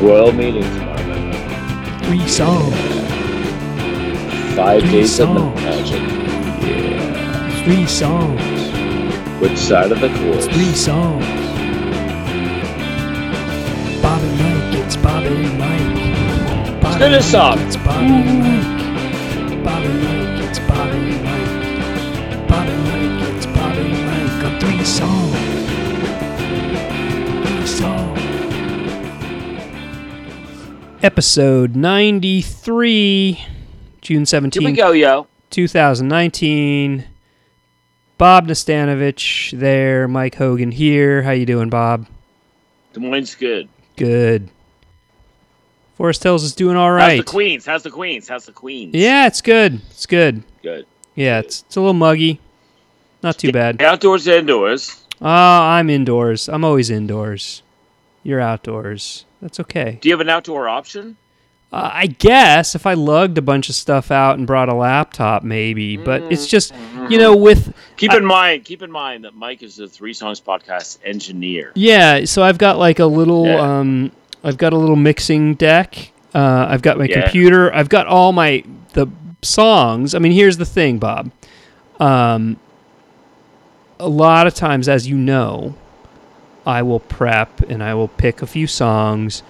Royal meeting tomorrow night. Three songs. Five Three days of songs. magic. Yeah. Three songs. Which side of the course? Three songs. Bob and Mike, it's Bob and Mike. Bob do and this Mike, song. It's Bob and Mike. Episode 93, June 17th. Here we go, yo. 2019. Bob Nastanovich there, Mike Hogan here. How you doing, Bob? Des Moines good. Good. Forest Hills is doing all right. How's the Queens? How's the Queens? How's the Queens? Yeah, it's good. It's good. Good. Yeah, it's it's a little muggy. Not too bad. Outdoors, indoors. Oh, I'm indoors. I'm always indoors. You're outdoors. That's okay. Do you have an outdoor option? Uh, I guess if I lugged a bunch of stuff out and brought a laptop, maybe. But it's just, you know, with Keep I- in mind, keep in mind that Mike is the Three Songs Podcast engineer. Yeah, so I've got like a little Yeah. um I've got a little mixing deck. Uh, I've got my Yeah. computer. I've got all my the songs. I mean, here's the thing, Bob. Um a lot of times as you know, I will prep and I will pick a few songs,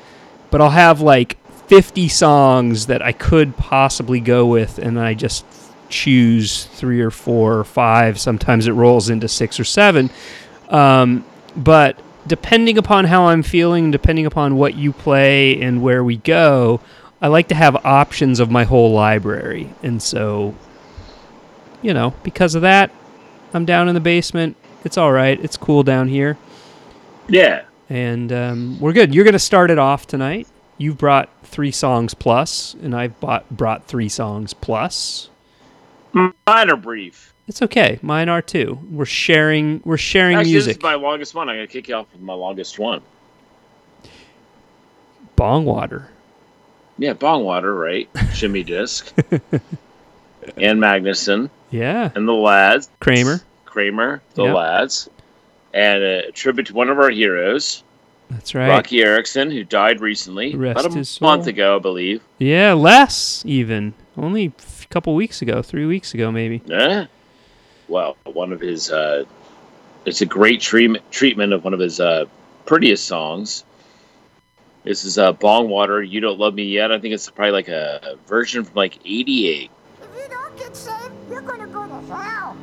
but I'll have like 50 songs that I could possibly go with and I just choose 3 or 4 or 5. Sometimes it rolls into 6 or 7. Um, but depending upon how I'm feeling, depending upon what you play and where we go, I like to have options of my whole library. And so, you know, because of that, I'm down in the basement. It's all right. It's cool down here. Yeah. And um, we're good. You're going to start it off tonight. You've brought three songs plus, and I've bought, brought three songs plus. Mine are brief. It's okay. Mine are too. We're sharing. We're sharing Actually, music. this is my longest one. I'm gonna kick you off with my longest one. Bongwater. Yeah, Bongwater, right? Shimmy Disc. and Magnuson Yeah. and the lads. Kramer. Kramer, the Yep. lads. And a tribute to one of our heroes, That's right. Roky Erickson, who died recently, Rest about a his month soul. ago, I believe. Yeah, less even. Only a couple weeks ago, three weeks ago, maybe. Yeah. Well, one of his. Uh, it's a great treatment treatment of one of his uh, prettiest songs. This is uh, Bongwater. You don't love me yet. I think it's probably like a, a version from like '88. If you don't get saved, you're gonna go to hell.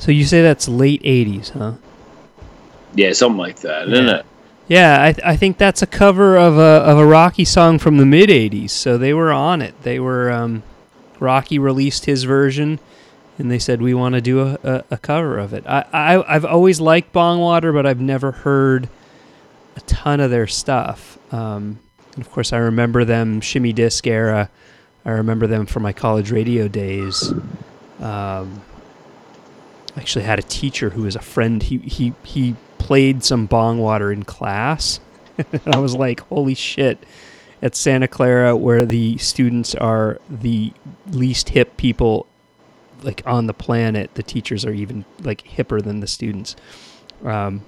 So you say that's late '80s, huh? Yeah, something like that, isn't it? Yeah, I, th- I think that's a cover of a of a Roky song from the mid '80s. So they were on it. They were um, Roky released his version, and they said we want to do a, a, a cover of it. I, I I've always liked Bongwater, but I've never heard a ton of their stuff. Um, and of course, I remember them shimmy disc era. I remember them from my college radio days. Um, Actually had a teacher who was a friend. He he he played some Bongwater in class, and I was like, "Holy shit!" At Santa Clara, where the students are the least hip people like on the planet, the teachers are even like hipper than the students. Um,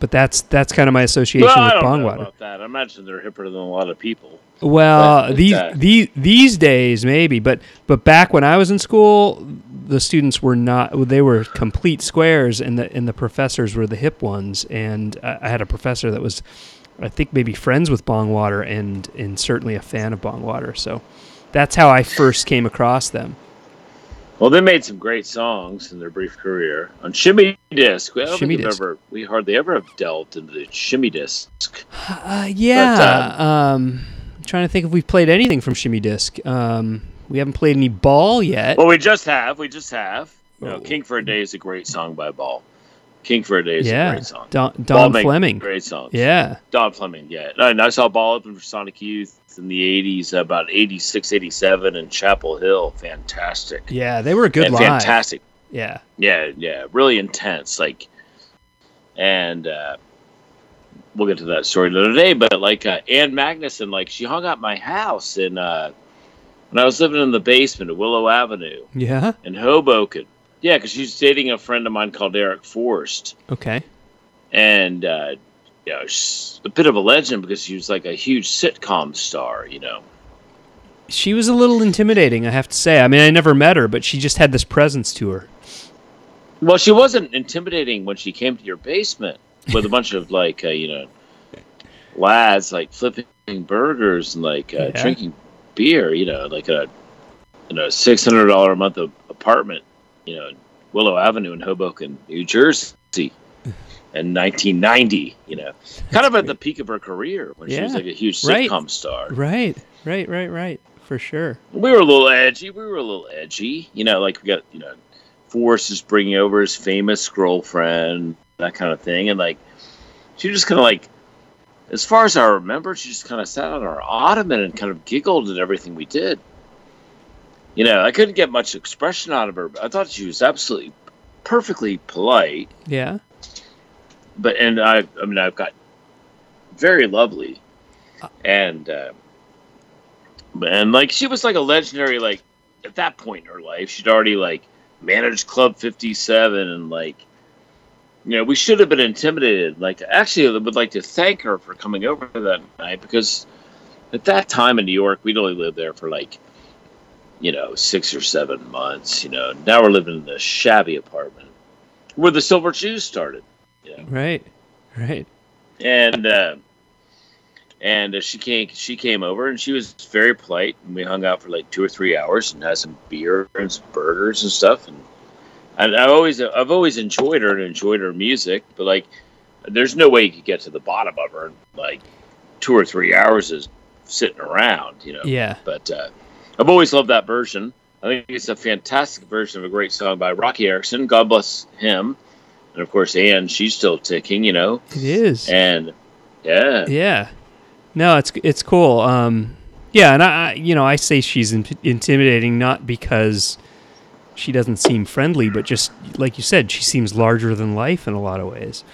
but that's that's kind of my association Well, I with don't know Bongwater. about that. I imagine they're hipper than a lot of people. Well, But, these uh, these these days maybe, but but back when I was in school, the students were not. They were complete squares, and the and the professors were the hip ones. And I, I had a professor that was, I think, maybe friends with Bongwater, and and certainly a fan of Bongwater. So that's how I first came across them. Well, they made some great songs in their brief career on Shimmy Disc. We, I don't Shimmy think Disc. ever, we hardly ever have delved into the Shimmy Disc. Uh, yeah. um, I'm trying to think if we've played anything from Shimmy Disc. Um, we haven't played any Ball yet. Well, we just have. We just have. You know, Oh. King for a Day is a great song by Ball. King for a Day is a great song. Don, Don Fleming. Great song. Yeah. Don Fleming, yeah. And I saw Ball open for Sonic Youth in the 80s, about 86, 87 in Chapel Hill. Fantastic. Yeah, they were a good and live. fantastic. Yeah. Yeah, yeah, really intense. Like, and uh, we'll get to that story another day. But like uh, Ann Magnuson, like she hung out my house in uh, when I was living in the basement of Willow Avenue Yeah. in Hoboken. Yeah, because she's dating a friend of mine called Eric Forrest, Okay. and uh, you know, a bit of a legend because she was like a huge sitcom star. You know, She was a little intimidating, I have to say. I mean, I never met her, but she just had this presence to her. Well, she wasn't intimidating when she came to your basement with a bunch of like uh, you know lads like flipping burgers and like uh, Yeah. drinking beer. You know, like a you know six hundred dollar a month apartment. You know, in Willow Avenue in Hoboken, New Jersey. In 1990, you know, kind of at the peak of her career when she was like a huge right. sitcom star. Right. Right, right, right. For sure. we were a little edgy. We were a little edgy, you know, like we got, you know, Forrest is bringing over his famous girlfriend, that kind of thing, and like she just kind of like, as far as I remember, she just kind of sat on our ottoman and kind of giggled at everything we did. You know, I couldn't get much expression out of her. But I thought she was absolutely perfectly polite, Yeah. But and I, I mean, I've got very lovely, and uh, and like she was like a legendary like at that point in her life she'd already like managed Club Fifty Seven and like you know we should have been intimidated. Like actually, I would like to thank her for coming over that night because at that time in New York we'd only lived there for like you know six or seven months. You know now we're living in a shabby apartment where the Silver Jews started. Right. Right. and uh, and uh, she came she came over and she was very polite and we hung out for like two or three hours and had some beer and some burgers and stuff and I, I always I've always enjoyed her and enjoyed her music but like there's no way you could get to the bottom of her in like two or three hours is sitting around you know Yeah. but uh, I've always loved that version. I think it's a fantastic version of a great song by Roky Erickson. God bless him. And of course, Ann, she's still ticking, you know. It is. And yeah, Yeah. No, it's it's cool. Um, yeah, and I, I you know I say she's in, intimidating not because she doesn't seem friendly, but just like you said, she seems larger than life in a lot of ways.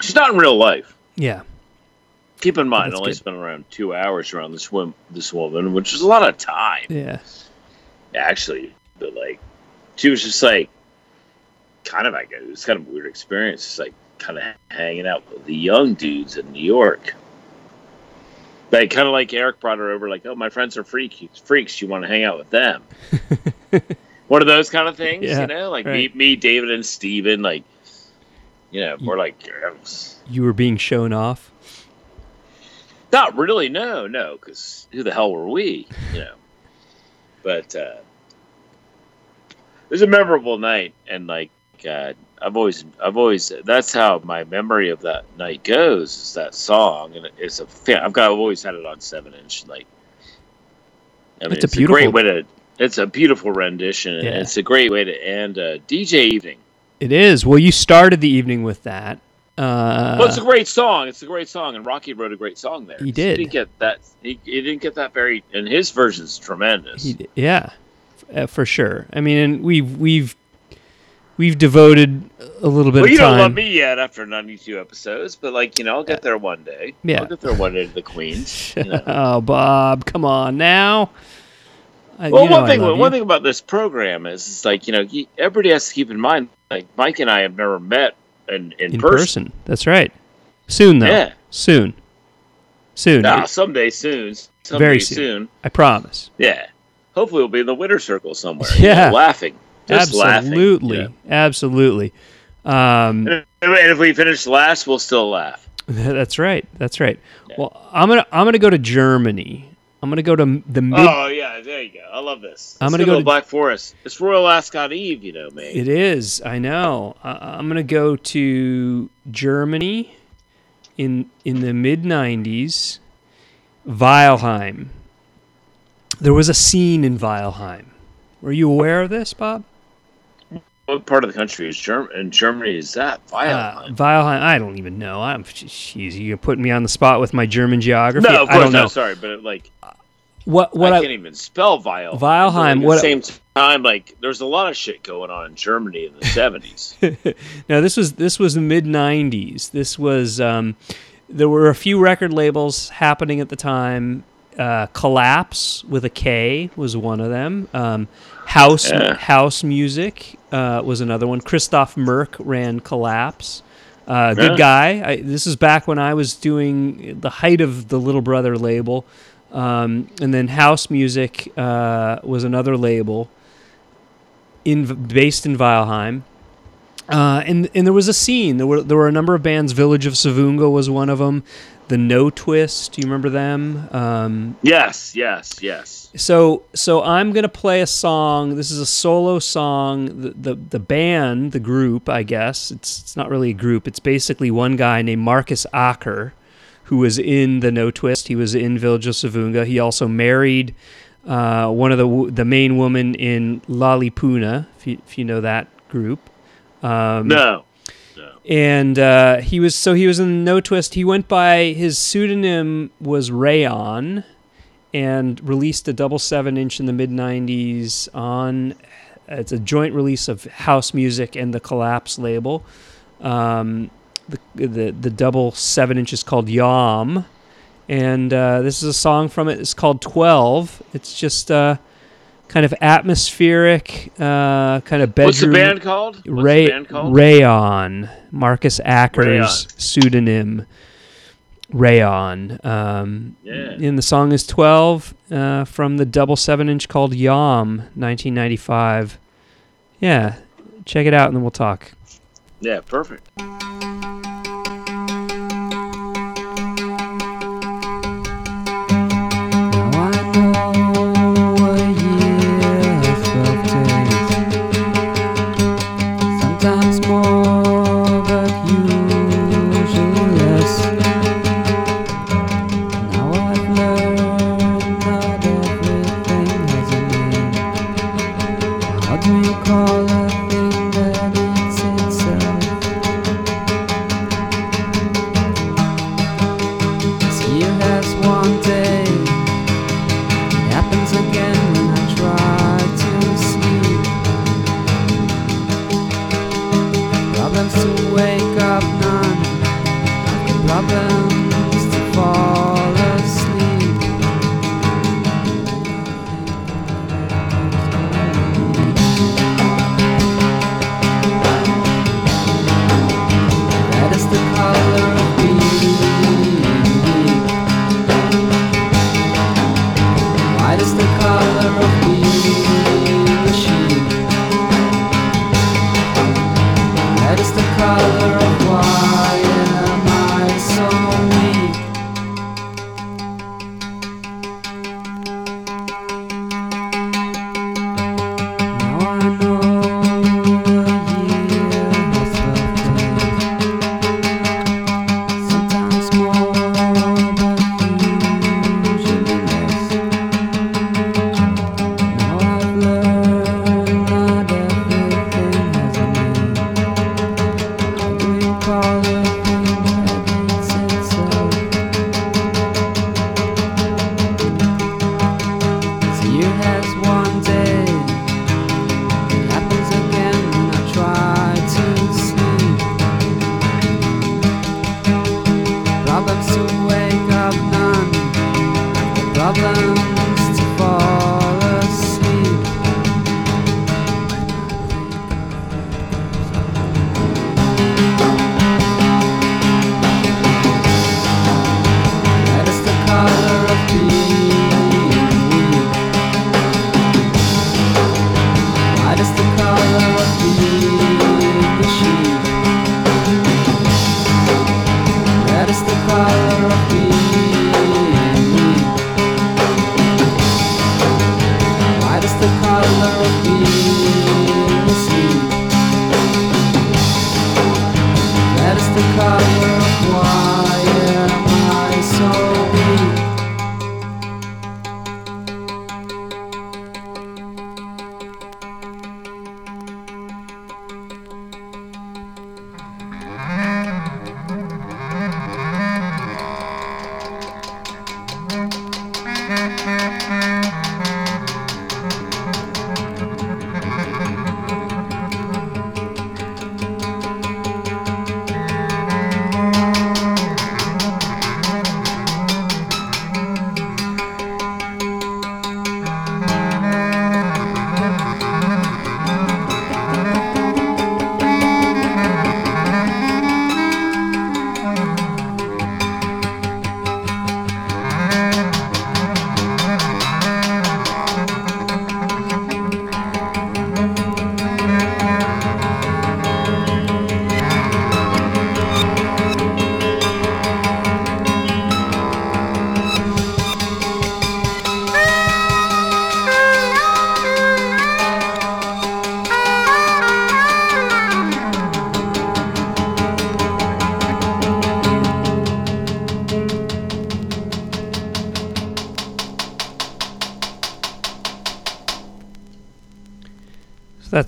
she's not in real life. Yeah. Keep in mind, That's only good. spent around two hours around this woman, this woman, which is a lot of time, Yeah. actually. But like, she was just like, kind of like it was kind of a weird experience. Just like kind of hanging out with the young dudes in New York. Like kind of like Eric brought her over, like, oh, my friends are freaks. Freaks, you want to hang out with them? One of those kind of things, Yeah, you know, like right. me, me, David, and Steven, like, you know, more like. You were being shown off. Not really, no, no, because who the hell were we, you know? But uh, it was a memorable night, and like uh, I've always, I've always, that's how my memory of that night goes. Is that song, and it's a, I've got, I've always had it on seven inch. Like, I mean, It's it's, a a, great beautiful- way to, it's a beautiful rendition, and Yeah. it's a great way to end a DJ evening. It is. Well, you started the evening with that. Uh, well, it's a great song. It's a great song, and Roky wrote a great song there. He did. He didn't get that. He, he didn't get that very, and his version's tremendous. He, yeah, uh, for sure. I mean, and we've we've we've devoted a little bit well, of you don't love me yet after 92 episodes, but like you know, I'll get there one day. Yeah. I'll get there one day to the Queens. You know. oh, Bob, come on now. I- Well, one thing, one you. thing about this program is, it's like you know, everybody has to keep in mind, like Mike and I have never met in in, in person. person. That's right. Soon though. Yeah. Soon. Soon. Nah, someday soon. Someday Very soon. soon. I promise. Yeah. Hopefully, we'll be in the winter circle somewhere. Yeah. you know, laughing. Just Absolutely. laughing. Absolutely. Um. And if we finish last, we'll still laugh. that's right. That's right. Well, I'm gonna I'm gonna go to Germany. I'm gonna go to the mid. Oh yeah, there you go. I love this. I'm gonna go to to- Black Forest. It's Royal Ascot Eve, you know, man. It is. I know. I, I'm gonna go to Germany in in the mid '90s. Weilheim. There was a scene in Weilheim. Were you aware of this, Bob? What part of the country is Germany? In Germany, is that Uh, Weilheim? Weilheim. I don't even know. I'm. Jeez, you're putting me on the spot with my German geography. no, of I don't know. Sorry, but like What? What? I I, can't even spell Weilheim. Weilheim, At the same time, like there's a lot of shit going on in Germany in the '70s. No, this was this was the mid '90s. This was um, there were a few record labels happening at the time. Uh, Collapse with a K was one of them. Um, House Yeah. Hausmusik uh, was another one. Christoph Merck ran Collapse. Uh, good guy. I, this is back when I was doing the height of the Little Brother label, um, and then Hausmusik uh, was another label in based in Weilheim. Uh, and and there was a scene. There were there were a number of bands. Village of Savoonga was one of them. The Notwist. Do you remember them? Um, yes, yes, yes. so so I'm gonna play a song. This is a solo song. The the, the band, the group, I guess it's it's not really a group. It's basically one guy named Markus Acher, who was in the Notwist. He was in Village of Savoonga. He also married uh, one of the the main woman in Lali Puna, if you, if you know that group. Um, No, and uh, he was so he was in Notwist. He went by his pseudonym was Rayon, and released a double seven inch in the mid '90s on. It's a joint release of Hausmusik and the Collapse label. Um, the, the the double seven inch is called Yom, and uh, this is a song from it. It's called Twelve. It's just uh, kind of atmospheric, uh, kind of bedroom. what's the band called? Ray, band called? Rayon, Markus Acher's Rayon. pseudonym, Rayon. Um, Yeah. And the song is 12 uh, from the double seven inch called Yom, 1995. Yeah, check it out and then we'll talk. Yeah, perfect.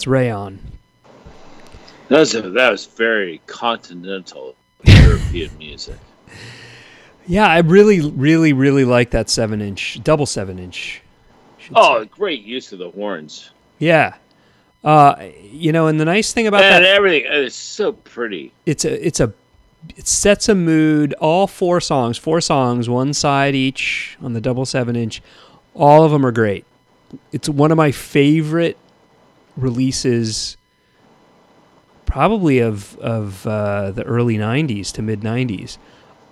Rayon. That was, a, that was very continental European music. Yeah, I really, really, really like that seven inch, double seven inch. Oh, say. great use of the horns. yeah. Uh, you know, and the nice thing about and that, everything. It's so pretty. it's a, it's a, it sets a mood. All four songs, four songs, one side each on the double seven inch. All of them are great. It's one of my favorite releases, probably of of uh, the early '90s to mid '90s.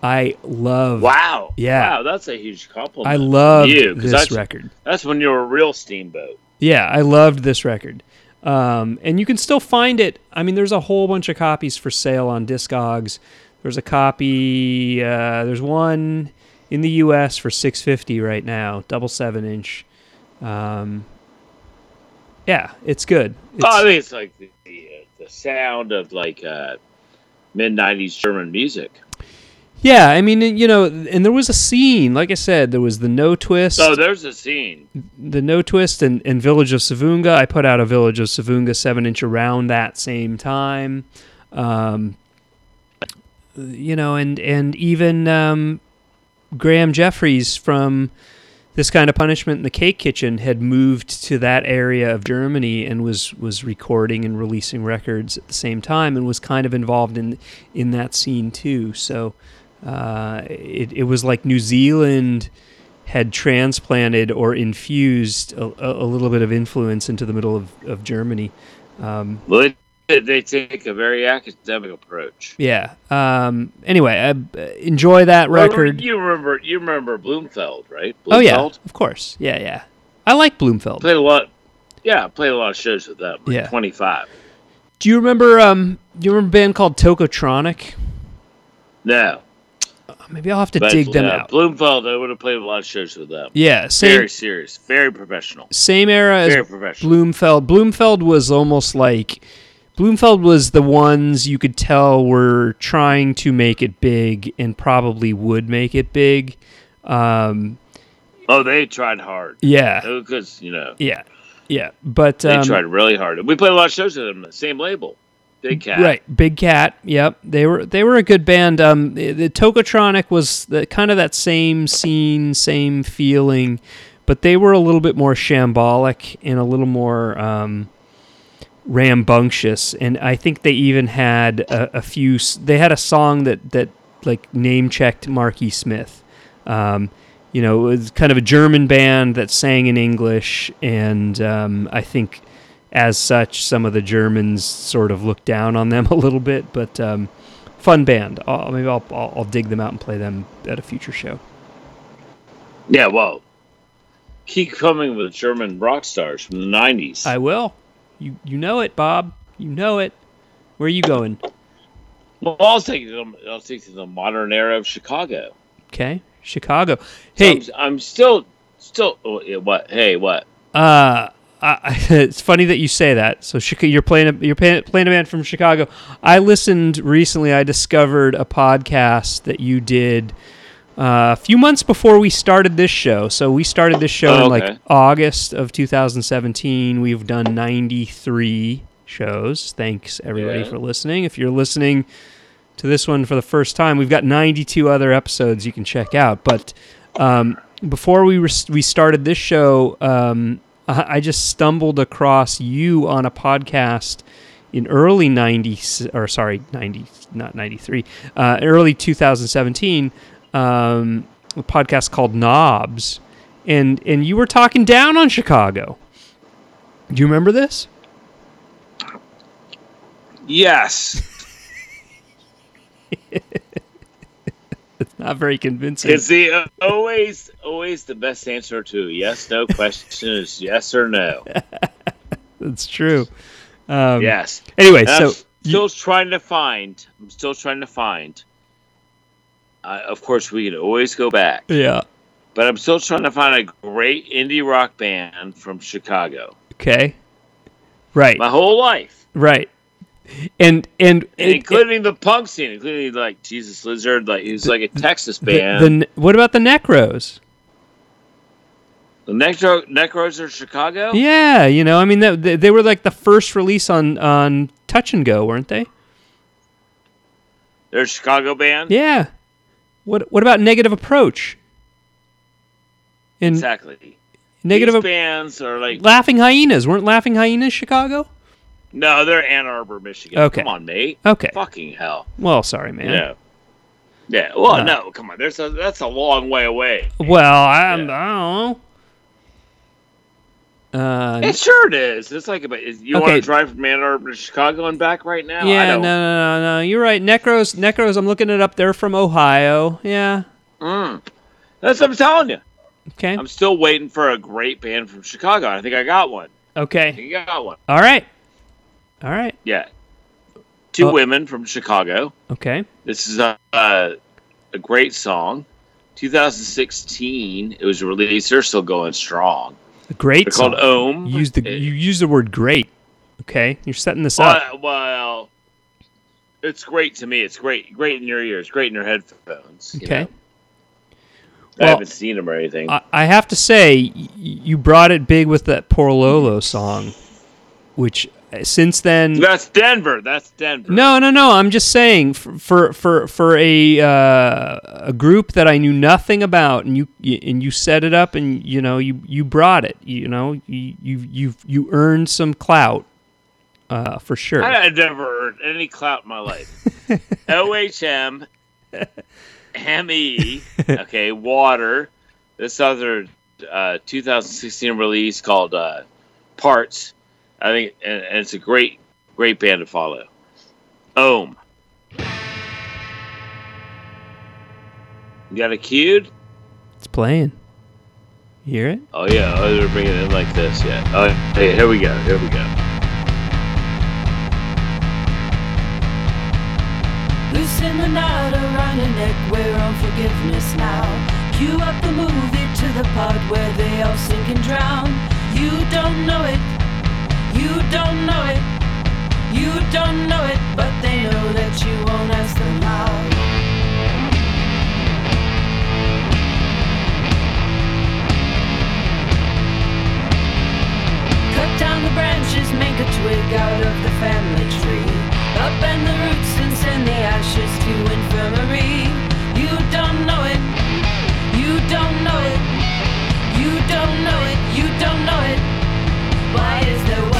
I love. Wow. Yeah. Wow, that's a huge compliment. I love this that's, record. That's when you were a real steamboat. Yeah, I loved this record. Um, and you can still find it. I mean, there's a whole bunch of copies for sale on Discogs. There's a copy. Uh, there's one in the U.S. for 650 right now, double seven inch. Um, yeah, it's good. It's, oh, I think it's like the the, the sound of like uh, mid '90s German music. yeah, I mean, you know, and there was a scene. Like I said, there was the Notwist. Oh, there's a scene. the Notwist and, and Village of Savoonga. I put out a Village of Savoonga seven inch around that same time. Um, you know, and and even um, Graeme Jefferies from this kind of punishment in the Cake Kitchen had moved to that area of Germany and was was recording and releasing records at the same time and was kind of involved in in that scene too. So uh, it it was like New Zealand had transplanted or infused a, a little bit of influence into the middle of, of Germany. Um, Well, they take a very academic approach. yeah. Um, anyway, I uh, enjoy that record. You remember? You remember Blumfeld, right? Oh yeah, of course. Yeah, yeah. I like Blumfeld. Played a lot. Yeah, played a lot of shows with them. Like Yeah. 25. Do you remember? Um, do you remember a band called Tocotronic? No. Maybe I'll have to but, dig them uh, out. Blumfeld, I would have played a lot of shows with them. Yeah, same Very serious. Very professional. same era as Very professional. Blumfeld. Blumfeld was almost like Blumfeld was the ones you could tell were trying to make it big and probably would make it big. Um, Oh, they tried hard. yeah, Because, you know, yeah, yeah. But they um, tried really hard. We played a lot of shows with them, the same label. Big Cat. Right, Big Cat. Yep, they were they were a good band. Um, the, the Tocotronic was the, kind of that same scene, same feeling, but they were a little bit more shambolic and a little more um, rambunctious. And I think they even had a, a few. They had a song that that like name checked Marky Smith. Um, you know, it was kind of a German band that sang in English, and um, I think as such, some of the Germans sort of looked down on them a little bit, but um, fun band. I'll, maybe I'll, I'll, I'll dig them out and play them at a future show. Yeah, well, keep coming with German rock stars from the 90s. I will. You you know it, Bob. You know it. Where are you going? Well, I'll take them. I'll take to the modern era of Chicago. Okay, Chicago. So Hey, I'm, I'm still, still. oh, What? Hey, what? Uh, I, it's funny that you say that. So you're playing a, you're playing, playing a band from Chicago. I listened recently. I discovered a podcast that you did uh, a few months before we started this show. So we started this show Oh, in like. August of 2017. We've done 93 shows. Thanks everybody Yeah. for listening. If you're listening to this one for the first time, we've got 92 other episodes you can check out. But um, before we were, we started this show, um, I, I just stumbled across you on a podcast in early 90s, or sorry, 90, not 93, uh, early 2017, um, a podcast called Knobs. And, and you were talking down on Chicago. Do you remember this? Yes, It's not very convincing. it's the uh, always, always the best answer to yes/no question is yes or no. That's true. Um, yes. Anyway, And so I'm still trying to find. I'm still trying to find. Uh, of course, we can always go back, yeah. but I'm still trying to find a great indie rock band from Chicago. Okay. Right. My whole life, Right. And and, and including the punk scene, including like Jesus Lizard, like he was like a Texas band. the ne- what about the Necros? The Necro Necros are Chicago. Yeah, you know, I mean, they, they, were like the first release on on Touch and Go, weren't they? They're a Chicago band. Yeah. What what about Negative Approach? Exactly. Negative These bands are like Laughing Hyenas weren't Laughing Hyenas Chicago? no, they're Ann Arbor, Michigan. Okay. Come on, mate. Okay. Fucking hell. Well, sorry, man. Yeah. Yeah. Well, Uh, no, come on. There's a that's a long way away. Well, I'm, Yeah. I don't know. Uh, It sure it is. It's like you want to drive from Ann Arbor to Chicago and back right now. Yeah, no, no, no, no. You're right. Necros, Necros. I'm looking it up. They're from Ohio. Yeah. Mm. That's what I'm telling you. Okay. I'm still waiting for a great band from Chicago. I think I got one. I Okay. think I got one. All right. All right. Yeah. Two Uh, women from Chicago. Okay. This is a, a a great song. 2016. It was released. They're still going strong. A great They're called. Ohmme. You use the It- you use the word great. Okay. You're setting this up. well, well, it's great to me. It's great, great in your ears, great in your headphones. you Okay. know. I haven't seen them or anything. I, I have to say, y- you brought it big with that Porlolo song, which since then. That's Denver. That's Denver. No, no, no. I'm just saying for for for, for a uh, a group that I knew nothing about, and you, and you set it up, and you know you you brought it. You know you you you you earned some clout, uh, for sure. I never earned any clout in my life. OHM, ME, okay, Water. This other uh, 2016 release called uh, Parts. I think, and, and it's a great, great band to follow. Ohmme. You got it queued? It's playing. You hear it? Oh yeah, oh, they're bringing it in like this. Yeah. Oh, hey, here we go. Here we go. Loosen the knot around your neck, we're on forgiveness now. Cue up the movie to the part where they all sink and drown. You don't know it, you don't know it, you don't know it, but they know that you won't ask them how. Cut down the branches, make a twig out of the family tree. Upend the roots and send the ashes to infirmary. You don't know it, you don't know it, you don't know it, you don't know it. Why is there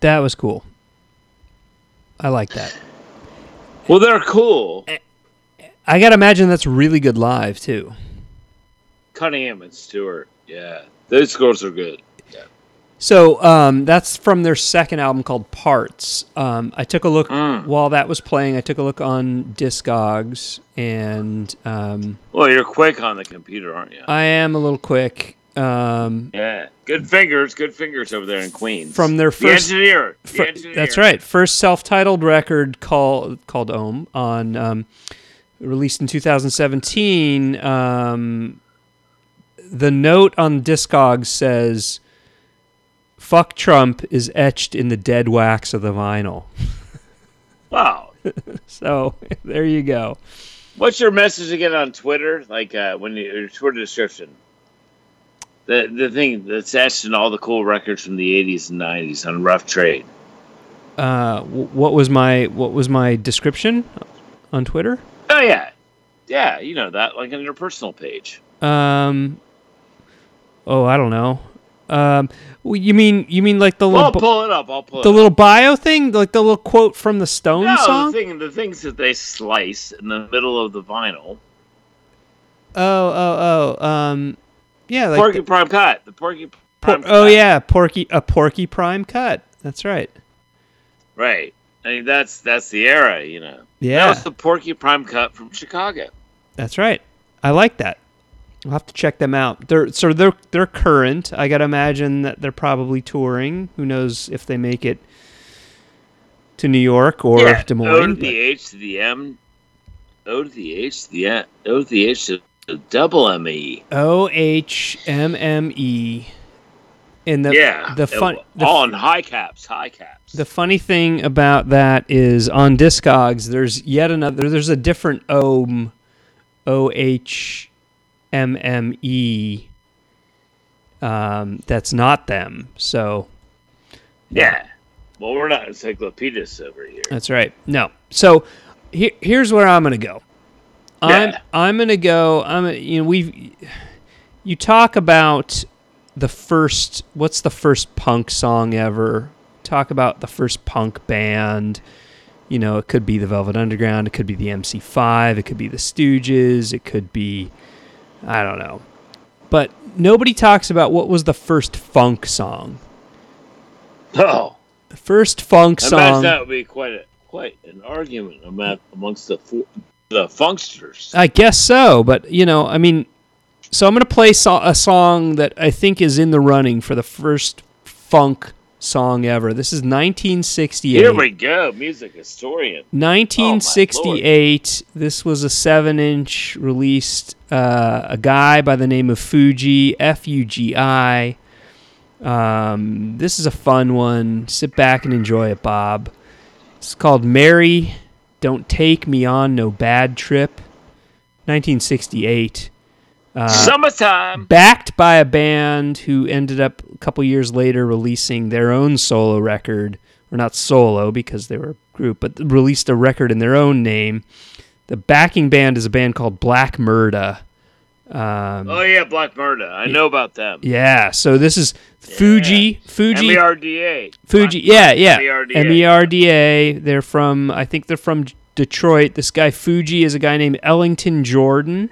That was cool. I like that. Well, they're cool. I gotta imagine that's really good live too. Cunningham and Stewart. Yeah, those scores are good. Yeah. So um, that's from their second album called Parts. Um, I took a look Mm. while that was playing. I took a look on Discogs, and um, Well, you're quick on the computer, aren't you? I am a little quick. Um, yeah, good fingers, good fingers over there in Queens. From their the first- engineer. The fir- engineer. that's right. First self-titled record called called Ohm on um, released in 2017. Um, the note on Discogs says, "Fuck Trump" is etched in the dead wax of the vinyl. Wow. So there you go. What's your message again on Twitter? Like uh, when you, your Twitter description. The the thing that's etched in all the cool records from the '80s and '90s on Rough Trade. Uh, what was my what was my description on Twitter? Oh yeah, yeah. You know that, like on your personal page. Um, oh, I don't know. Um, you mean you mean like the Well, little I'll pull it up. I'll pull the it little bio thing, like the little quote from the Stone up. No, song? the thing, the things that they slice in the middle of the vinyl. Oh, oh, oh. Um, yeah, like Porky the- Prime Cut. The Porky por- Prime oh yeah, Porky a Porky Prime cut. That's right. Right. I mean that's that's the era, you know. Yeah. That was the Porky Prime Cut from Chicago. that's right. I like that. I'll have to check them out. They're so they're they're current. I gotta imagine that they're probably touring. Who knows if they make it to New York or yeah. Des O to Moines? the H to the M. O to the H to the M. O to the H to double M E. O H M M E. And the yeah. the fun the, in high caps. High caps. the funny thing about that is on Discogs there's yet another there's a different ohm O H M M E um, that's not them. So yeah. Well, we're not encyclopedists over here. that's right. No. So here, here's where I'm gonna go. I'm Yeah. I'm gonna go. I'm you know we've you talk about the first what's the first punk song ever? Talk about the first punk band. You know, it could be the Velvet Underground, it could be the MC5, it could be the Stooges, it could be I don't know. But nobody talks about what was the first funk song. Oh, The first funk song. that would be quite a quite an argument among- amongst the the funksters. I guess so, but you know, I mean, so I'm gonna play so- a song that I think is in the running for the first funk song ever. This is 1968. Here we go, music historian. 1968. this was a seven-inch released. Uh, a guy by the name of Fugi, F-U-G-I. Um, this is a fun one. Sit back and enjoy it, Bob. It's called "Mary, Don't Take Me on No Bad Trip." 1968. Uh, Summertime. backed by a band who ended up a couple years later releasing their own solo record, or not solo because they were a group, but released a record in their own name. The backing band is a band called Black Murda. Um, Oh yeah, Black Murda. I know about them. yeah, so this is Fugi, Fugi, M-E-R-D-A. Fugi. Black Yeah, yeah. M-E-R-D-A. M E R D A. They're from, I think they're from Detroit. This guy Fugi is a guy named Ellington Jordan.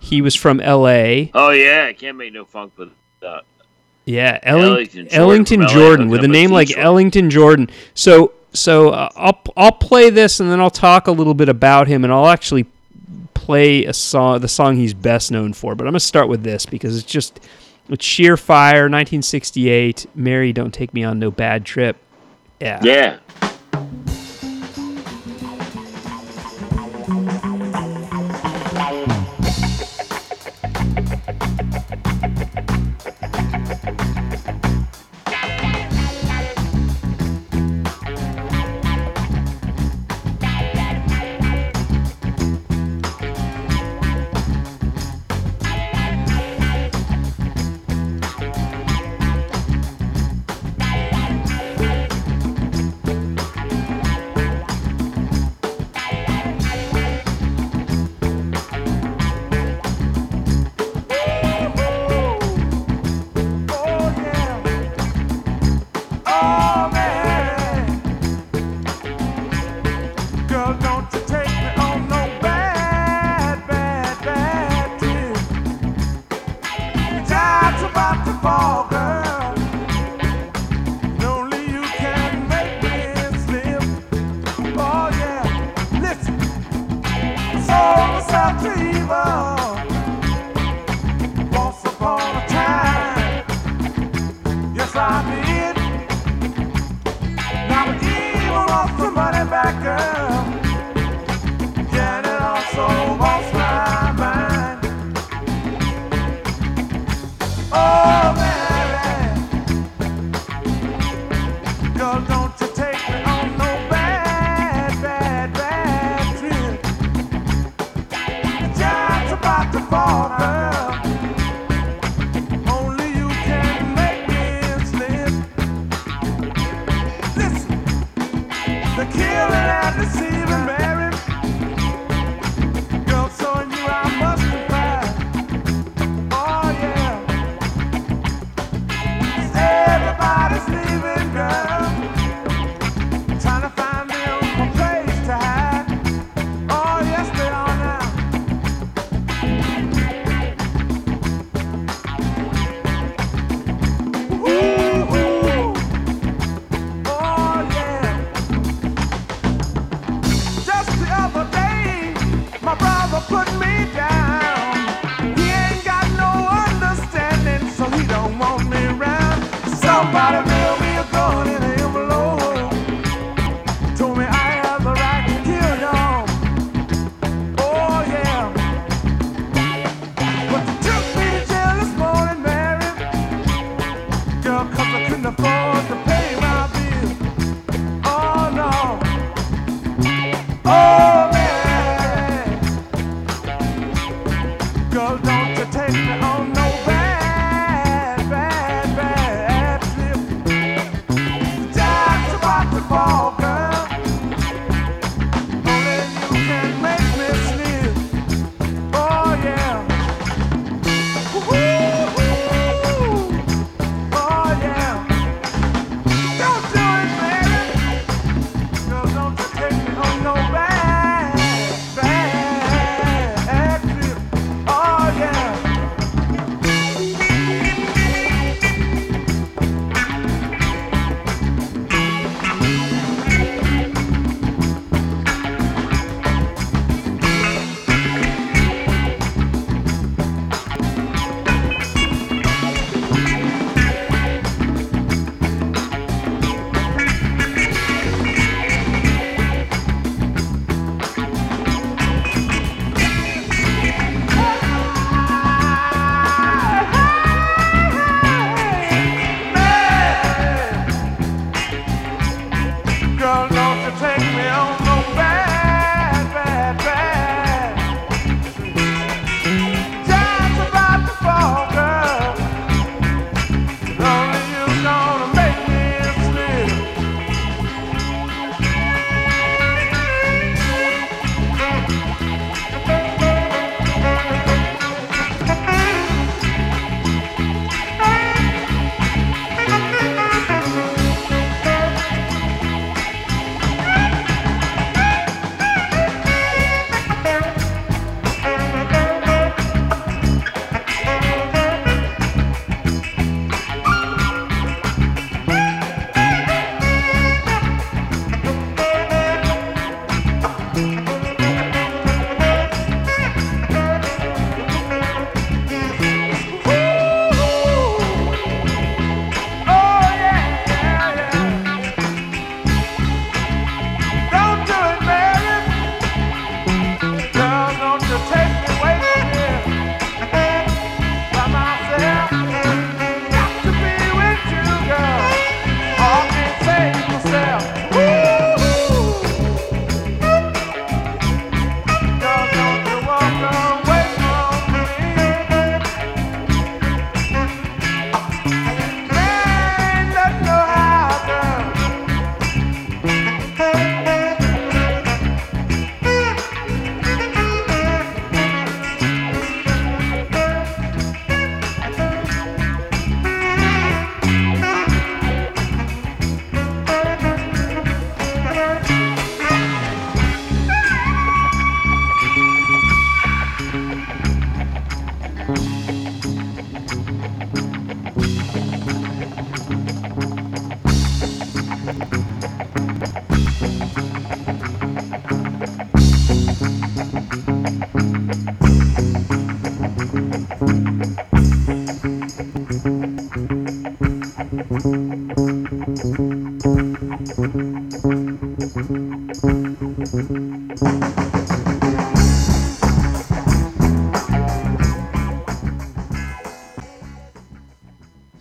He was from L.A. Oh yeah, I can't make no funk with that. Yeah, Elling- Ellington Jordan Ellington Jordan with a name like Detroit. Ellington Jordan. So so uh, I'll I'll play this and then I'll talk a little bit about him and I'll actually play a song the song he's best known for. But I'm gonna start with this because it's just it's sheer fire. 1968. Mary, don't take me on no bad trip. Yeah. Yeah.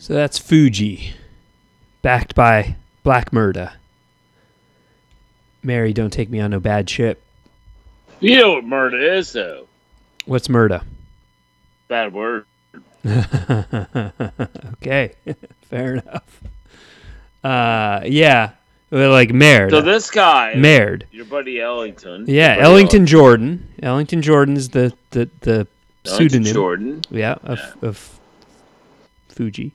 So that's Fugi, backed by Black Murda. Mary, don't take me on no bad ship. You know what murder is, though. What's Murda? Bad word. okay, fair enough. Uh, yeah, like Mared. So this guy, Mared. your buddy Ellington. Yeah, buddy Ellington Jordan. Ellington Jordan's the the the Ellington pseudonym. Jordan. Yeah, of of Fugi.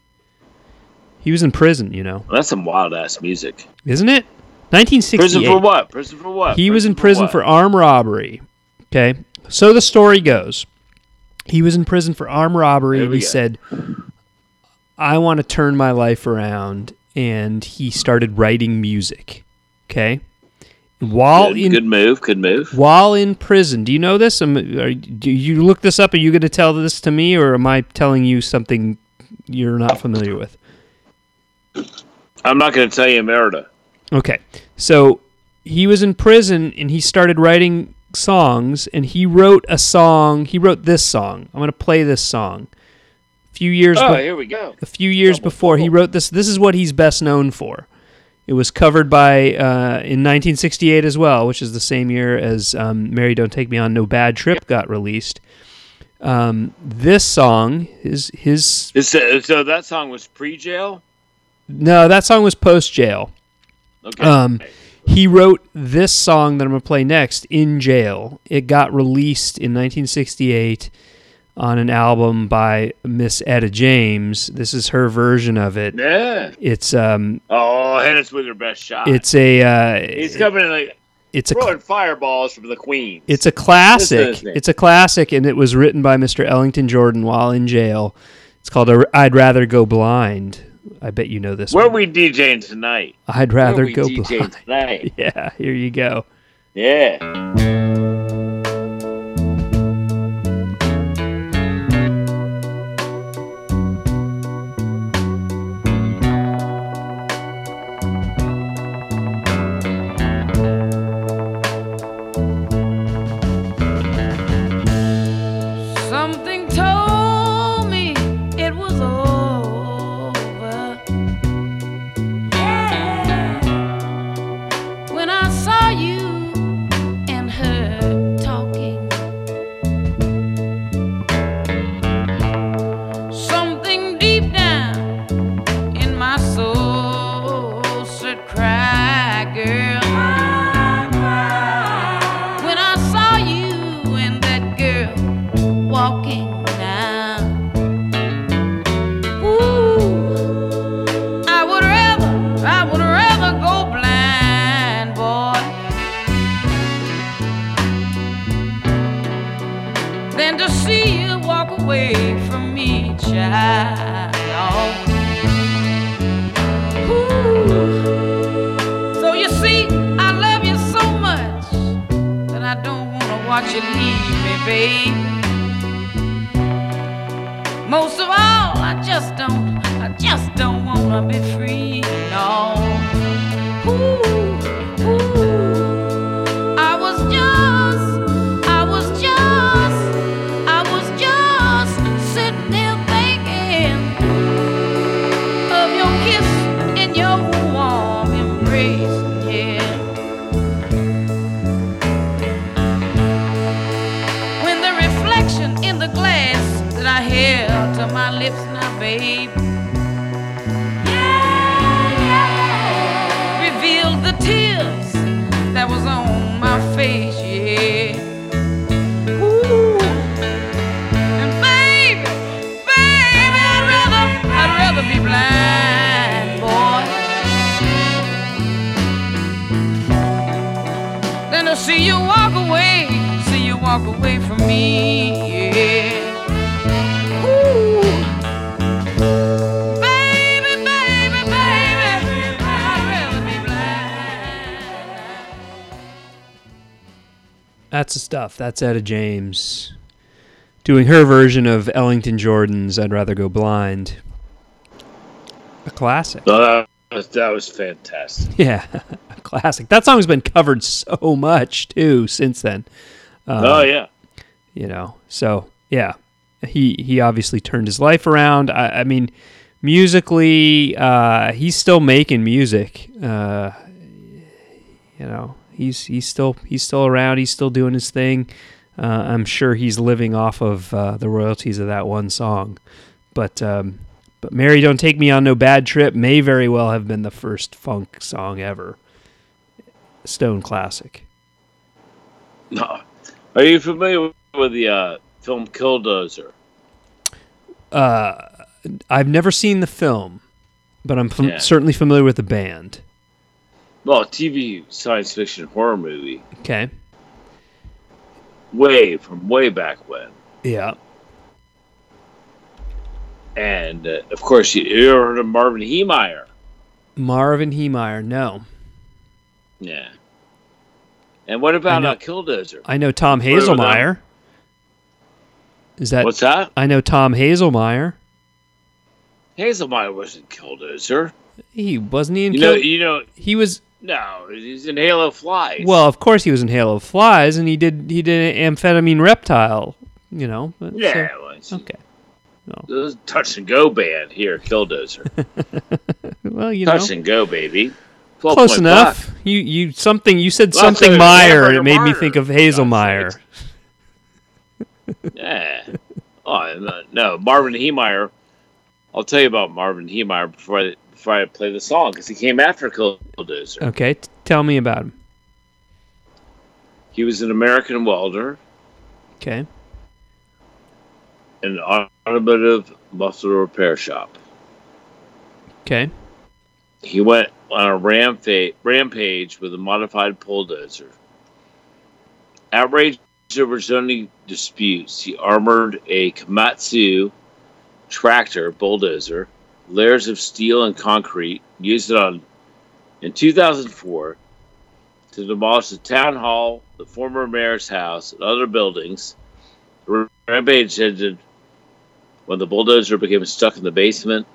He was in prison, you know, Well, that's some wild ass music. isn't it? Prison for what? Prison for what? He was in prison what? for armed robbery. Okay. So the story goes. He was in prison for armed robbery and he go. said, I want to turn my life around. And he started writing music. Okay. While good, in good move. Good move. while in prison, do you know this? Am, are, do you look this up? Are you going to tell this to me, or am I telling you something you're not familiar with? I'm not going to tell you Merida. Okay. So he was in prison and he started writing songs and he wrote a song. He wrote this song. I'm going to play this song. A few years Oh, be- here we go. a few years Double before he bubble. wrote this. This is what he's best known for. It was covered by uh, in 1968 as well, which is the same year as um, "Mary Don't Take Me on No Bad Trip" got released. Um, this song is his. This, uh, so that song was pre-jail. No, that song was post jail. Okay. Um, he wrote this song that I'm going to play next in jail. It got released in 1968 on an album by Miss Etta James. This is her version of it. yeah. It's um, Oh, hit us with your best shot. it's a uh, He's coming in like it's a throwing fireballs from the Queen. it's a classic. It's a classic, and it was written by Mr. Ellington Jordan while in jail. It's called "I'd Rather Go Blind." I bet you know this. Where one. we DJing tonight? I'd rather we go DJing blind. tonight? Yeah, here you go. Yeah. Stuff. That's Etta James doing her version of Ellington Jordan's "I'd Rather Go Blind." A classic. No, that was, that was fantastic. Yeah, a classic. That song's been covered so much too since then. Um, oh yeah. you know. So yeah, he he obviously turned his life around. I, I mean, musically, uh, he's still making music. Uh, you know, he's he's still he's still around. He's still doing his thing. Uh, I'm sure he's living off of uh, the royalties of that one song. But um, but Mary, don't take me on no bad trip may very well have been the first funk song ever. Stone classic. No. Are you familiar with the uh, film Killdozer? Uh, I've never seen the film, but I'm fam- Yeah. certainly familiar with the band. Well, TV science fiction horror movie, Okay. way from way back when. Yeah. And uh, of course, you, you ever heard of Marvin Heemeyer? Marvin Heemeyer. No, Yeah. And what about know- uh, Killdozer? I know Tom Familiar? Hazelmyer. Is that? What's that? I know Tom Hazelmyer. Hazelmyer wasn't Killdozer. He wasn't in You know, you know, He was. No, he's in Halo Flies. Well, of course he was in Halo Flies, and he did he did amphetamine reptile. You know. so- yeah, it's okay. it was a touch and go band here, Killdozer. Well, you know. touch and go, baby. 12 Close point enough. buck. You you something you said Well, something Meyer. Hamburger It made me think of Hazelmyer. Yeah. Oh no, uh, no, Marvin Heemeyer. I'll tell you about Marvin Heemeyer before I before I play the song because he came after Killdozer. Okay, t- tell me about him. He was an American welder, Okay. an automotive muscle repair shop. Okay. He went on a rampa- rampage with a modified bulldozer. Outraged over zoning disputes, he armored a Komatsu tractor bulldozer, layers of steel and concrete, used it on in 2004 to demolish the town hall, the former mayor's house, and other buildings. The rampage ended when the bulldozer became stuck in the basement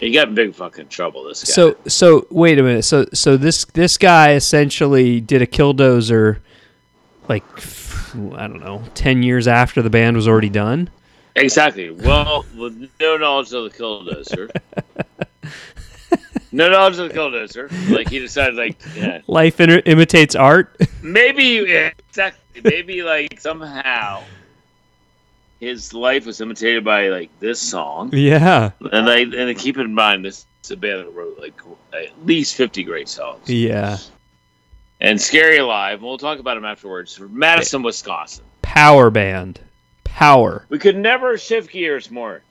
he got in big fucking trouble. This guy. So so wait a minute. So so this this guy essentially did a killdozer, like I don't know, ten years after the band was already done. Exactly. Well, with no knowledge of the killdozer, no knowledge of the killdozer, like he decided, like, yeah, Life in- imitates art. maybe yeah, exactly, maybe like somehow his life was imitated by like this song, yeah. and I and keep in mind this is a band that wrote like at least fifty great songs. Yeah. And Scary Alive, and we'll talk about him afterwards. Madison, Wisconsin. Power band. Power. We could never shift gears more.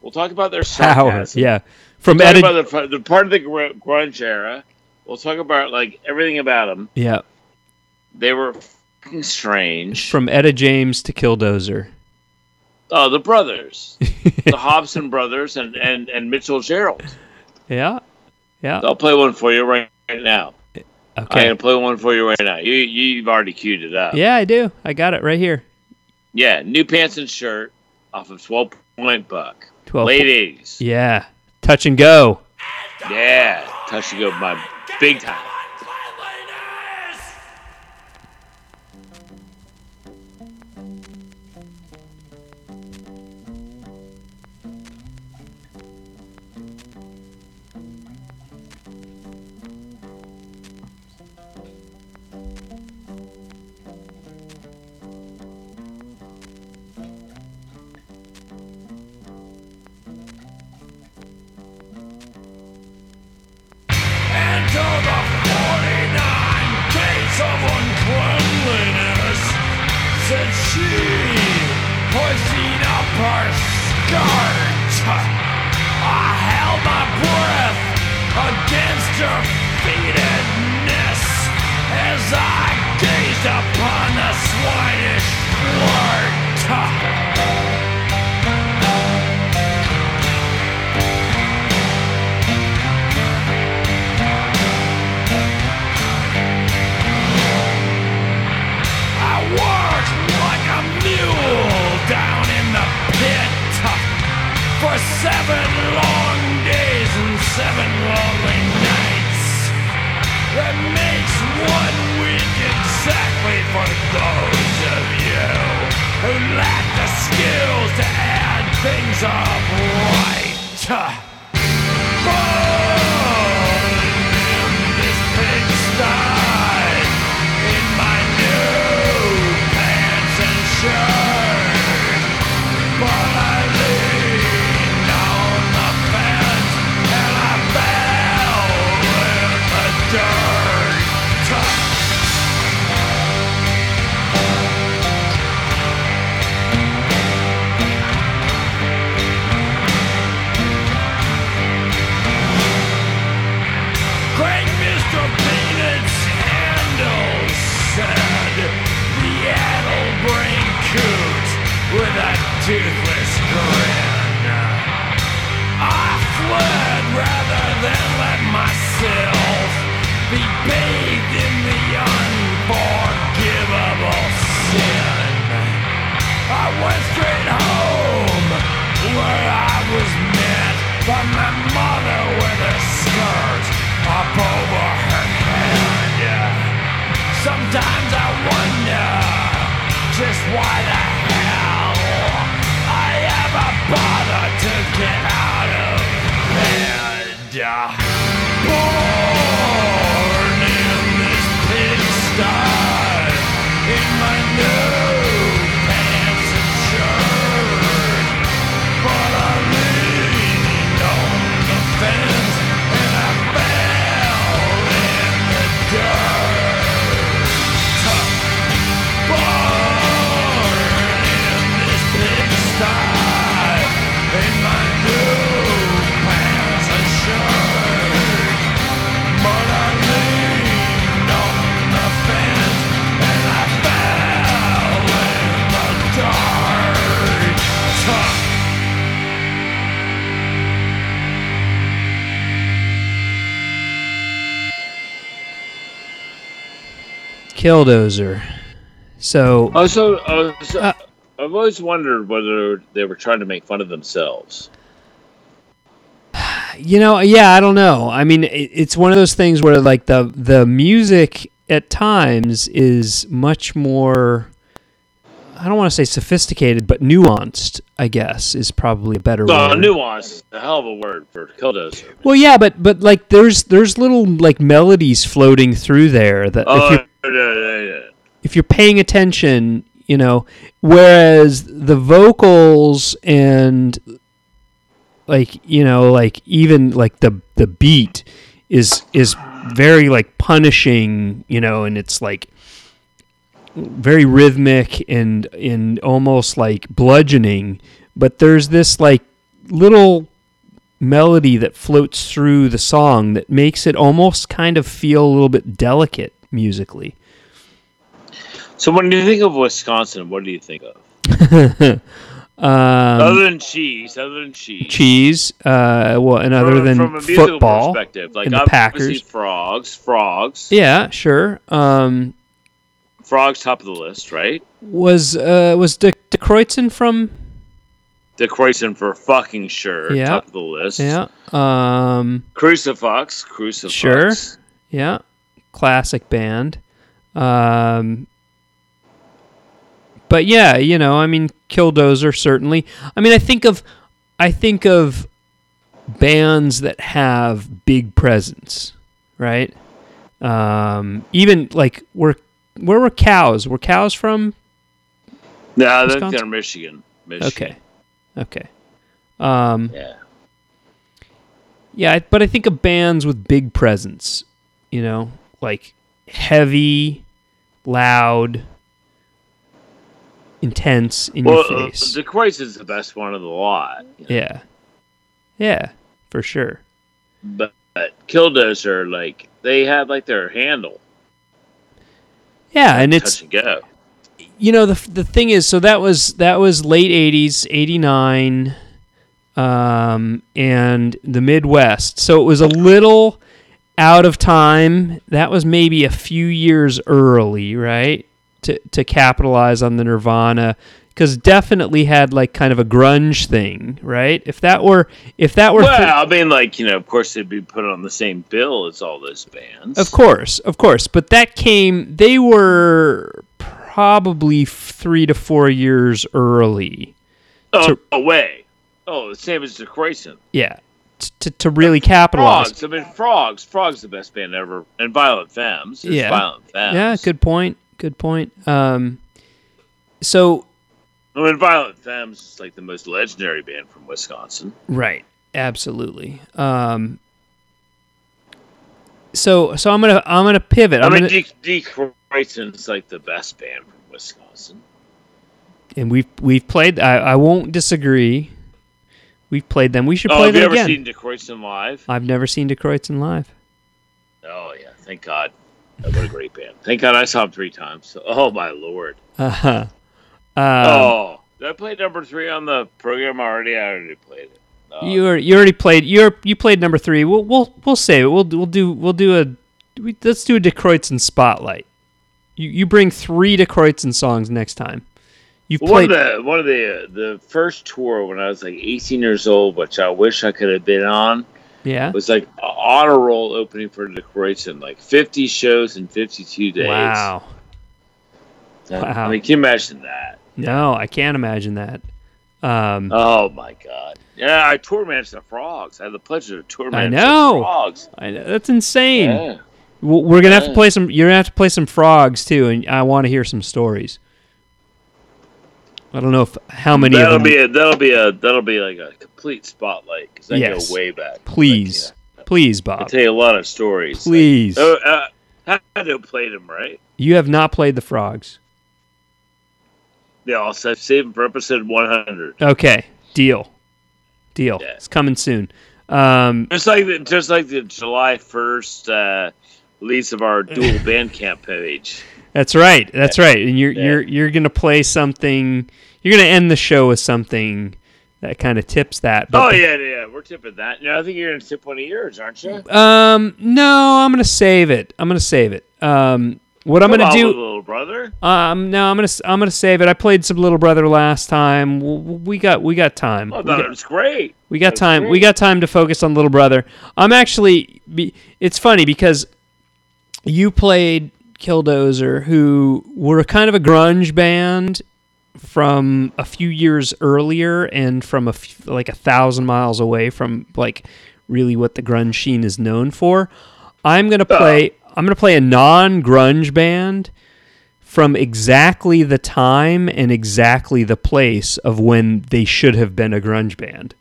We'll talk about their Power. sarcasm. Yeah. From We'll talk Etta. about the, the part of the gr- grunge era. We'll talk about like everything about them. yeah. They were fucking strange. From Etta James to Killdozer. Oh, the brothers, the Hobson brothers, and and and Mitchell Gerald. Yeah. Yeah. I'll play one for you right, right now. Eh, I'm Okay. gonna play one for you right now. You you've already queued it up. Yeah, I do. I got it right here. Yeah, new pants and shirt off of Twelve Point Buck. 12 Late eighties. Yeah. Touch and go. Yeah, touch and go my big time. Of you be bathed in the unforgivable sin. I went straight home where I was met by my mother with her skirt up over her head. Sometimes I wonder just why Killdozer. So Oh, so, uh, so Uh, I've always wondered whether they were trying to make fun of themselves. you know, yeah, I don't know. I mean, it, it's one of those things where like the the music at times is much more. I don't want to say sophisticated, but nuanced. I guess is probably a better Uh, word. nuance is a hell of a word for Killdozer. Well, yeah, but but like there's there's little like melodies floating through there that if Oh, if you're paying attention, you know, whereas the vocals and like you know like even like the the beat is is very like punishing, you know, and it's like very rhythmic and and almost like bludgeoning, but there's this like little melody that floats through the song that makes it almost kind of feel a little bit delicate musically. So when you think of Wisconsin, what do you think of? Um, other than cheese, other than cheese. cheese, uh, well, and other From- than from a football, perspective, like the Packers. frogs, frogs, Yeah, sure. Um, frogs, top of the list, right? was uh, was De, Die Kreuzen from? Die Kreuzen for fucking sure, Yeah. top of the list. Yeah. Um, Crucifix, Crucifix. Sure. yeah. Classic band. Um, but yeah, you know, I mean, Killdozer certainly. I mean, I think of, I think of bands that have big presence, right? Um, even like where where were cows? Were cows from? No, think they're Michigan. Michigan. Okay, okay. Um, Yeah. Yeah, but I think of bands with big presence, you know, like heavy, loud, intense in Well, your uh, face. Die Kreuzen is the best one of the lot. you know, yeah. Yeah, for sure. But, but Killdozer, like, they had, like, their handle. Yeah, and it's and go. you know the the thing is so that was that was late 80s 89 um and the midwest so it was a little out of time that was maybe a few years early right to to capitalize on the nirvana because definitely had like kind of a grunge thing right if that were if that were Well, I mean, like, you know, of course they'd be put on the same bill as all those bands. Of course, of course, but that came. They were probably three to four years early. Oh, so- no way. Oh, the same as the Kreuzen. Yeah, to to really capitalize. Frogs. I mean, Frogs. Frogs the best band ever. And Violent Femmes. Yeah. Violent Femmes. Yeah, good point. Good point. Um, so I mean, Violent Femmes is like the most legendary band from Wisconsin. right, absolutely. Um, so so I'm gonna I'm gonna pivot. I I'm mean, gonna, D, Die Kreuzen is like the best band from Wisconsin. and we've we've played. I, I won't disagree. We've played them. We should Oh, play have you them ever seen Die Kreuzen live? I've never seen Die Kreuzen live. Oh yeah, thank God. What a great band. Thank God I saw them three times. Oh my lord. Uh-huh. Um, oh, did I play number three on the program already? I already played it. Oh, You are, you already played. You you played number three. We'll we'll we'll save it. We'll do- we'll do we'll do a we, let's do a Die Kreuzen spotlight. You you bring three Die Kreuzen songs next time. You've one of the one of the uh, the first tour when I was like 18 years old, which I wish I could have been on, yeah. was like a honor roll opening for Die Kreuzen, like 50 shows in 52 days. Wow. I Wow. mean, can you imagine that? No, I can't imagine that. Um, Oh my God. Yeah, I tour managed the Frogs. I had the pleasure to tour I manage know. the Frogs. I know that's insane. Yeah. We're gonna have to play some. You're gonna have to play some frogs too, and I want to hear some stories. I don't know if how many That'll of them. be a that'll be a that'll be like a complete spotlight because I Yes. go way back. please, please, Like, yeah. I Bob. tell you a lot of stories. Please. Like, oh, uh, I don't play them right. You have not played the frogs. Yeah, I'll sa- save them for episode 100. Okay, deal, deal. Yeah. It's coming soon. Um, Just like the, just like the July 1st uh, release of our dual Bandcamp page. that's right. That's right. And you're Yeah. you're you're gonna play something. You're gonna end the show with something that kind of tips that. Oh yeah, yeah, we're tipping that. No, I think you're gonna tip one of yours, aren't you? Um, no, I'm gonna save it. I'm gonna save it. Um, what I'm gonna do. little brother. Um, no, I'm gonna I'm gonna save it. I played some Little Brother last time. We got we got time. Oh, no, got- great. We got That's time. We got time to focus on Little Brother. I'm actually. It's funny because you played Killdozer, who were kind of a grunge band from a few years earlier, and from a f- like a thousand miles away from like really what the grunge scene is known for. I'm gonna play. I'm gonna play a non-grunge band from exactly the time and exactly the place of when they should have been a grunge band.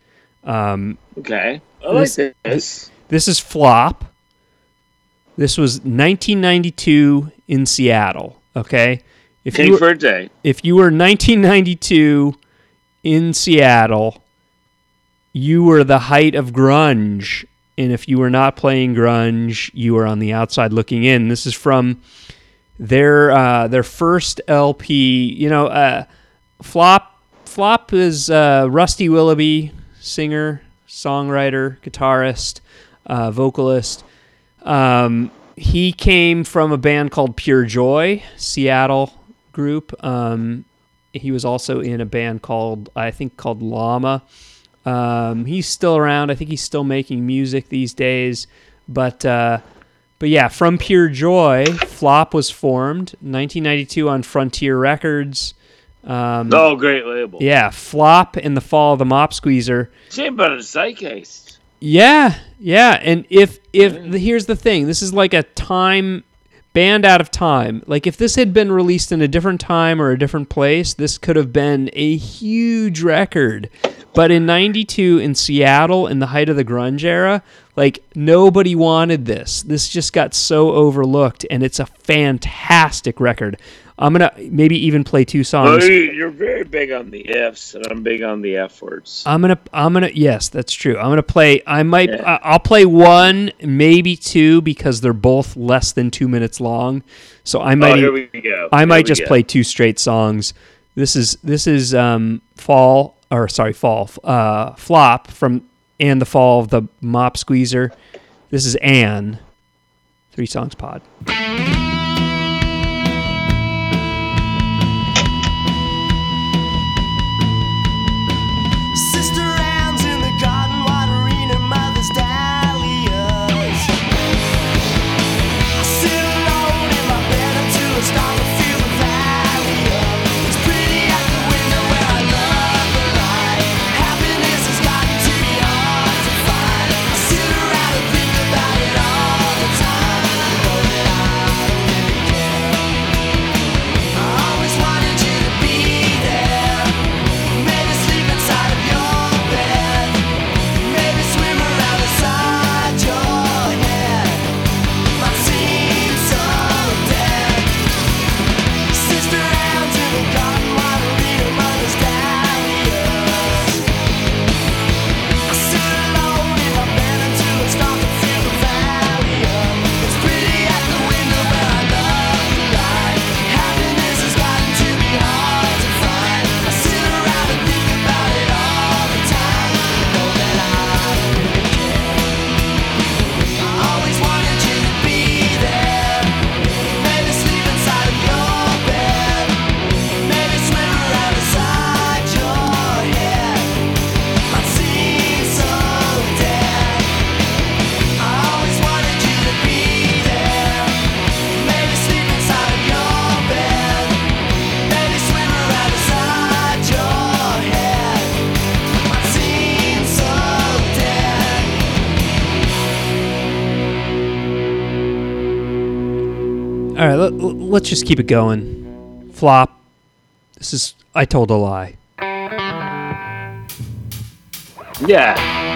Um, Okay, I like This- this. this is Flop. This was 1992 in Seattle. Okay, if King you were, for a day. if you were 1992 in Seattle, you were the height of grunge, and if you were not playing grunge, you were on the outside looking in. This is from their uh, their first LP. You know, uh, Flop Flop is uh, Rusty Willoughby, singer, songwriter, guitarist, uh, vocalist. Um, he came from a band called Pure Joy, Seattle group. Um, he was also in a band called I think called Llama. Um, he's still around. I think he's still making music these days. But uh, but yeah, from Pure Joy, Flop was formed 1992 on Frontier Records. Um, Oh, great label. Yeah, Flop in the Fall of the Mopsqueezer. Shame about a zeitgeist. Yeah, yeah, and if if here's the thing, this is like a time band out of time. Like if this had been released in a different time or a different place, this could have been a huge record. But in 92 in Seattle in the height of the grunge era, like nobody wanted this. This just got so overlooked and it's a fantastic record. I'm going to maybe even play two songs. you- you're very big on the F's, and I'm big on the F words. I'm gonna, I'm gonna, yes, that's true. I'm gonna play. I might, Yeah. I'll play one, maybe two, because they're both less than two minutes long. So I oh, might, here we go. I might just go. play two straight songs. This is, this is um, fall, or sorry, fall, uh, flop from and the fall of the Mopsqueezer. This is Ann. Three songs pod. Let's just keep it going. Flop. This is I told a lie. Yeah.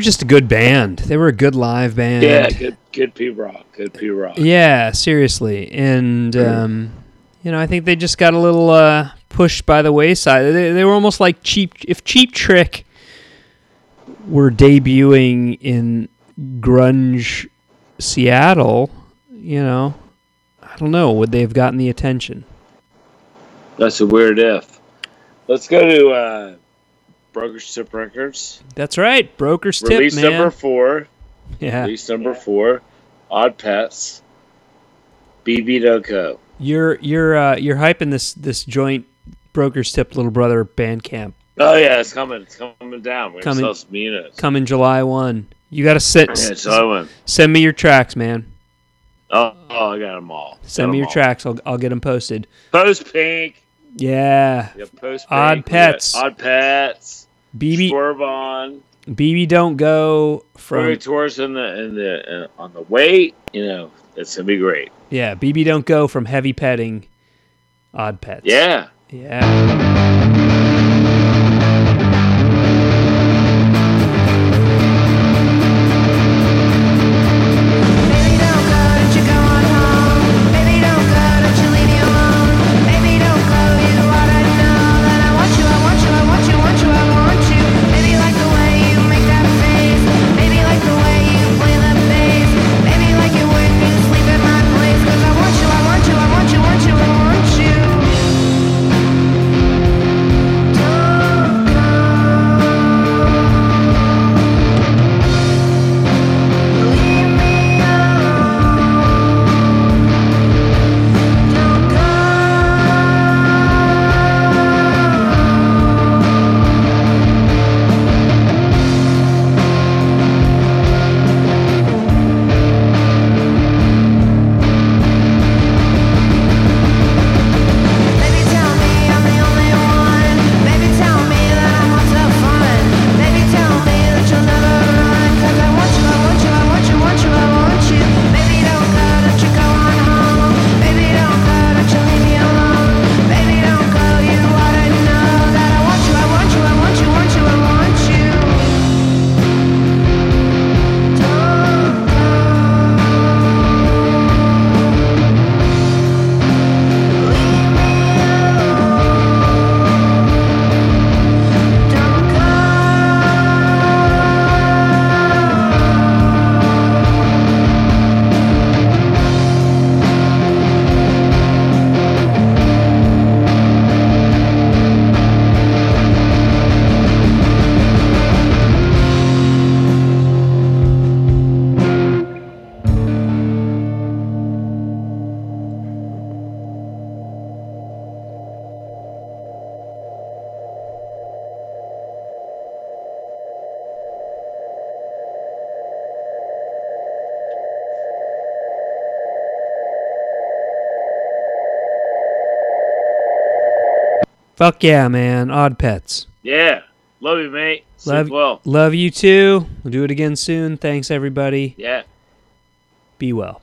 Were just a good band. They were a good live band. Yeah, good, good P rock, good P rock. Yeah, seriously. And um, you know, I think they just got a little uh, pushed by the wayside. They, they were almost like cheap. If Cheap Trick were debuting in grunge Seattle, you know, I don't know, would they have gotten the attention? That's a weird if. Let's go to uh, Broker's Tip Records. That's right, Broker's Tip, Records. Release number four. yeah, Release number four. Odd Pets. BB Don't you're you're uh, you're hyping this this joint Broker's Tip Little Brother band camp Oh yeah, it's coming. It's coming down. We're Coming- gonna sell some units. coming July one. You got to sit. Yeah, so I went. send me your tracks, man. Oh, oh, I got them all. Send Got me 'em your all. tracks. I'll I'll get them posted. Post Pink. Yeah, Yeah, Post Pink. Odd Pets. Odd Pets. BB Swerve on. BB don't go from Road tours in the in the uh, on the way. You know, it's gonna be great. yeah BB don't go from heavy petting, odd pets. Yeah. yeah. Fuck yeah, man. Odd pets. Yeah. Love you, mate. Sleep Love, well. love you too. We'll do it again soon. Thanks, everybody. Yeah. Be well.